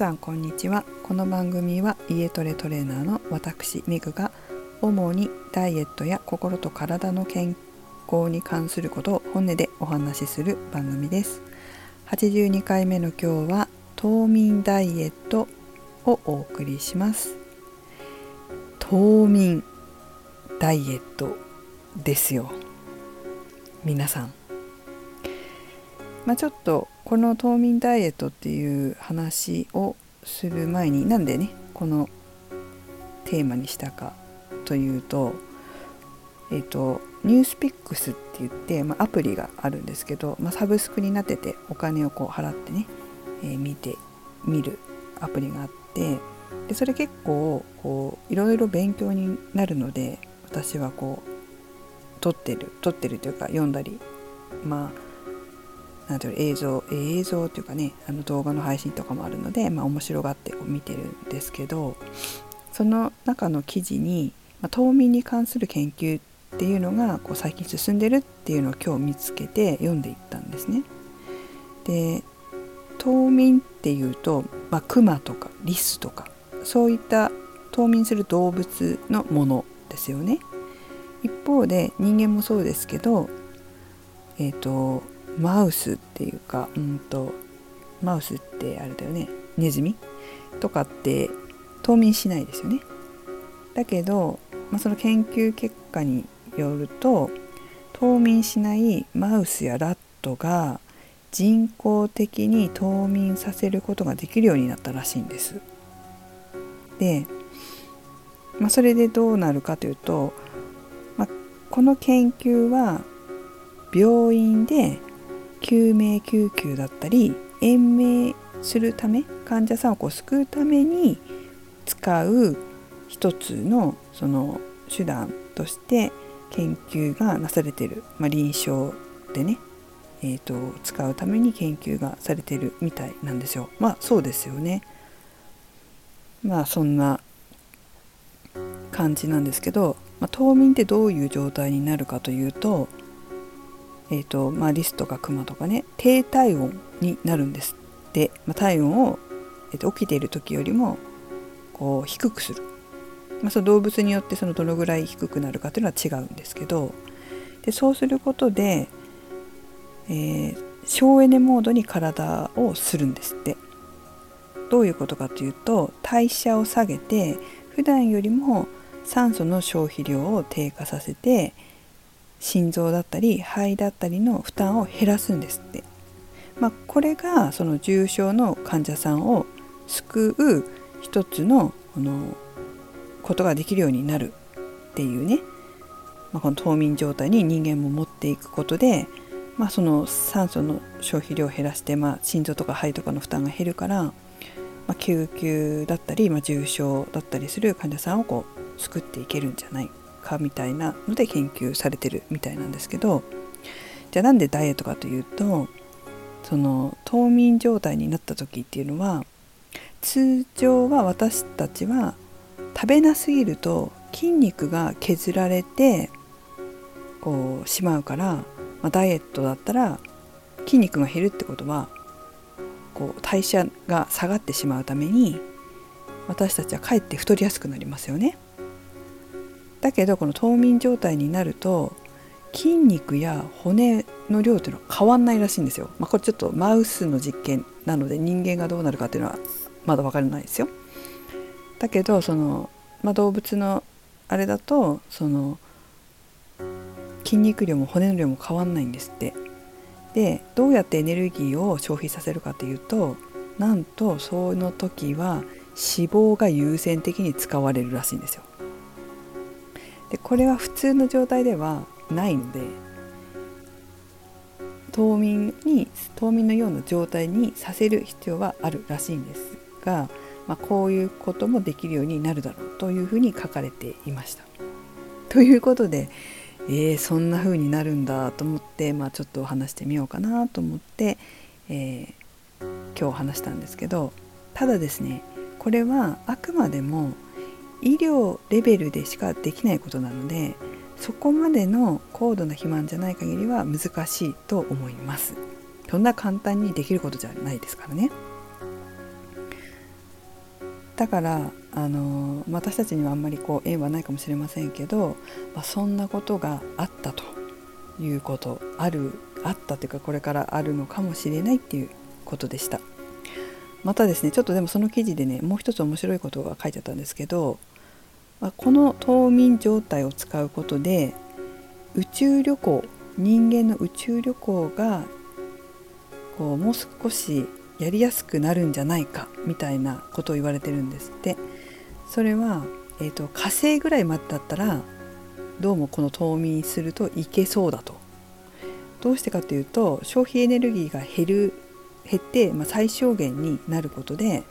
さんこんにちは。この番組は家トレトレーナーの私メグが主にダイエットや心と体の健康に関することを本音でお話しする番組です。82回目の今日は冬眠ダイエットをお送りします。冬眠ダイエットですよ。皆さんまあ、ちょっとこの冬眠ダイエットっていう話をする前になんでねこのテーマにしたかというとえっ、とニュースピックスって言って、まあ、アプリがあるんですけど、まあ、サブスクになっててお金をこう払ってね、えー、見て見るアプリがあってでそれ結構こういろいろ勉強になるので私はこう撮ってる撮ってるというか読んだりまあなんていう映像映像っていうかねあの動画の配信とかもあるので、まあ、面白がって見てるんですけどその中の記事に、まあ、冬眠に関する研究っていうのがこう最近進んでるっていうのを今日見つけて読んでいったんですね。で冬眠っていうと、まあ、クマとかリスとかそういった冬眠する動物のものですよね。一方で人間もそうですけどえっ、ー、とマウスっていうかうんとマウスってあれだよねネズミ？とかって冬眠しないですよね。だけど、まあ、その研究結果によると冬眠しないマウスやラットが人工的に冬眠させることができるようになったらしいんです。で、まあ、それでどうなるかというと、まあ、この研究は病院で救命救急だったり延命するため患者さんをこう救うために使う一つのその手段として研究がなされてる、まあ、臨床でね、えーと、使うために研究がされてるみたいなんですよ。まあそうですよね。まあそんな感じなんですけど、まあ、冬眠ってどういう状態になるかというとえーとまあ、リスとかクマとかね低体温になるんですって、まあ、体温を、えーと、起きている時よりもこう低くする、まあ、その動物によってそのどのぐらい低くなるかっていうのは違うんですけど。でそうすることで、えー、省エネモードに体をするんですって。どういうことかというと代謝を下げて普段よりも酸素の消費量を低下させて心臓だったり肺だったりの負担を減らすんですって、まあ、これがその重症の患者さんを救う一つのこのことができるようになるっていうね、まあ、この冬眠状態に人間も持っていくことで、まあ、その酸素の消費量を減らして、まあ、心臓とか肺とかの負担が減るから、まあ、救急だったり、ま、重症だったりする患者さんをこう救っていけるんじゃないかみたいなので研究されてるみたいなんですけどじゃあなんでダイエットかというとその冬眠状態になった時っていうのは通常は私たちは食べなすぎると筋肉が削られてこうしまうから、まあ、ダイエットだったら筋肉が減るってことはこう代謝が下がってしまうために私たちはかえって太りやすくなりますよね。だけどこの冬眠状態になると筋肉や骨の量っていうのは変わんないらしいんですよ。まあ、これちょっとマウスの実験なので人間がどうなるかっていうのはまだ分からないですよ。だけどその、まあ、動物のあれだとその筋肉量も骨の量も変わんないんですって。でどうやってエネルギーを消費させるかというとなんとその時は脂肪が優先的に使われるらしいんですよ。でこれは普通の状態ではないので冬眠に冬眠のような状態にさせる必要はあるらしいんですが、まあ、こういうこともできるようになるだろうというふうに書かれていました。ということで、えー、そんな風になるんだと思って、まあ、ちょっと話してみようかなと思って、えー、今日話したんですけどただですねこれはあくまでも医療レベルでしかできないことなのでそこまでの高度な肥満じゃない限りは難しいと思います。そんな簡単にできることじゃないですからね。だからあの私たちにはあんまりこう縁はないかもしれませんけど、まあ、そんなことがあったということあるあったというかこれからあるのかもしれないっていうことでした。またですねちょっとでもその記事でねもう一つ面白いことが書いてあったんですけど、この冬眠状態を使うことで宇宙旅行人間の宇宙旅行がこうもう少しやりやすくなるんじゃないかみたいなことを言われてるんですって。それは、えーと、火星ぐらいまでだったらどうもこの冬眠するといけそうだと。どうしてかというと消費エネルギーが減る減って、まあ、最小限になることで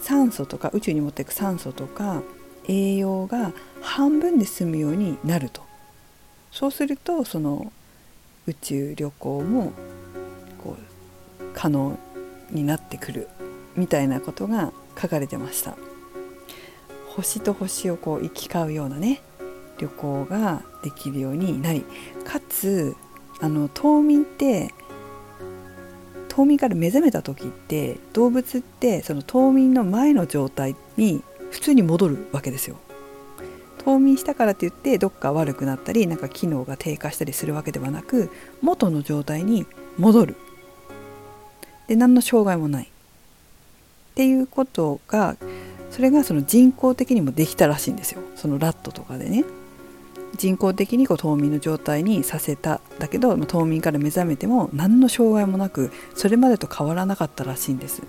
酸素とか宇宙に持っていく酸素とか栄養が半分で済むようになると。そうするとその宇宙旅行もこう可能になってくるみたいなことが書かれてました。星と星をこう行き交うようなね旅行ができるようになりかつあの冬眠って冬眠から目覚めた時って動物ってその冬眠の前の状態に普通に戻るわけですよ。冬眠したからといってどっか悪くなったりなんか機能が低下したりするわけではなく元の状態に戻るで何の障害もないっていうことがそれがその人工的にもできたらしいんですよそのラットとかでね人工的にこう冬眠の状態にさせただけど冬眠から目覚めても何の障害もなくそれまでと変わらなかったらしいんです。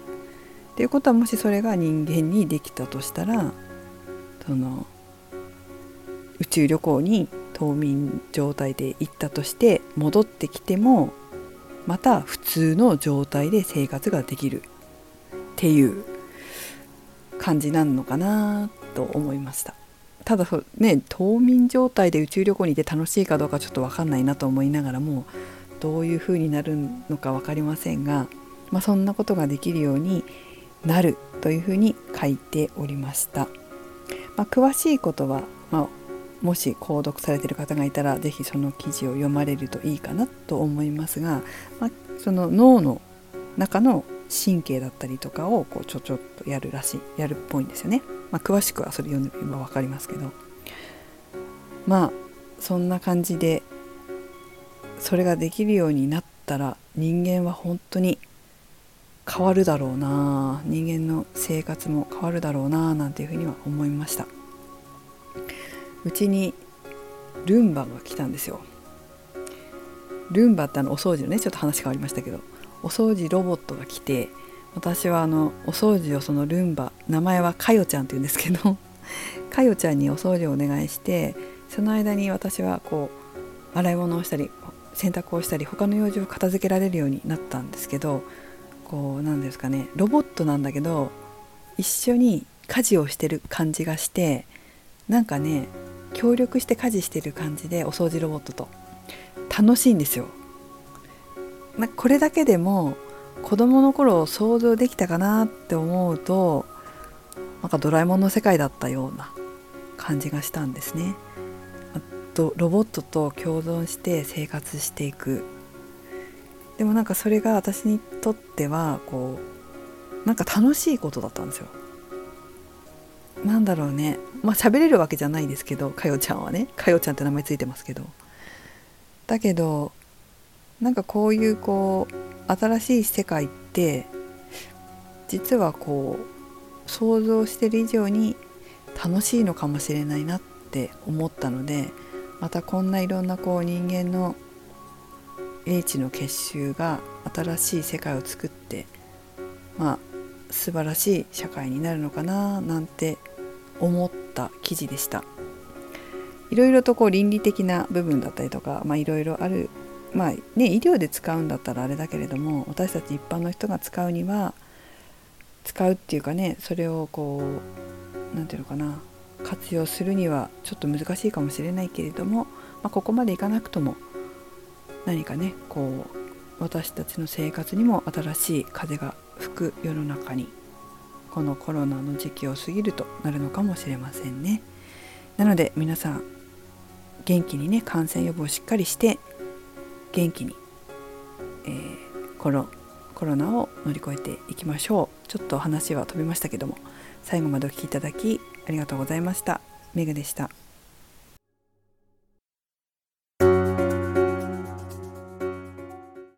っていうことはもしそれが人間にできたとしたらその宇宙旅行に冬眠状態で行ったとして戻ってきてもまた普通の状態で生活ができるっていう感じなのかなと思いました。ただね冬眠状態で宇宙旅行に行って楽しいかどうかちょっと分かんないなと思いながらもどういう風になるのか分かりませんが、まあ、そんなことができるようになるというふうに書いておりました。まあ、詳しいことは、まあ、もし購読されている方がいたら是非その記事を読まれるといいかなと思いますが、まあ、その脳の中の神経だったりとかをこうちょちょっとやるらしいやるっぽいんですよね。まあ、詳しくはそれ読んでみれば分かりますけどまあそんな感じでそれができるようになったら人間は本当に変わるだろうな。人間の生活も変わるだろうななんていうふうには思いました。うちにルンバが来たんですよ。ルンバってあのお掃除のねちょっと話変わりましたけどお掃除ロボットが来て私はあのお掃除をそのルンバ名前はかよちゃんって言うんですけど かよちゃんにお掃除をお願いしてその間に私はこう洗い物をしたり洗濯をしたり他の用事を片付けられるようになったんですけどこうなんですかねロボットなんだけど一緒に家事をしてる感じがしてなんかね協力して家事してる感じでお掃除ロボットと楽しいんですよ。まこれだけでも子供の頃想像できたかなって思うとなんかドラえもんの世界だったような感じがしたんですね。あとロボットと共存して生活していくでもなんかそれが私にとってはこうなんか楽しいことだったんですよ。なんだろうね。まあ喋れるわけじゃないですけどかよちゃんはね。かよちゃんって名前ついてますけど。だけどなんかこういうこう新しい世界って実はこう想像してる以上に楽しいのかもしれないなって思ったのでまたこんないろんなこう人間の英知の結集が新しい世界を作ってまあ素晴らしい社会になるのかななんて思った記事でした。いろいろとこう倫理的な部分だったりとか、まあ、いろいろあるまあね医療で使うんだったらあれだけれども私たち一般の人が使うには使うっていうかねそれをこう何て言うのかな活用するにはちょっと難しいかもしれないけれども、まあ、ここまでいかなくとも何かねこう私たちの生活にも新しい風が吹く世の中にこのコロナの時期を過ぎるとなるのかもしれませんね。なので皆さん元気にね感染予防をしっかりして元気に、えー、コロコロナを乗り越えていきましょうちょっと話は飛びましたけども最後までお聴きいただきありがとうございました。メグでした。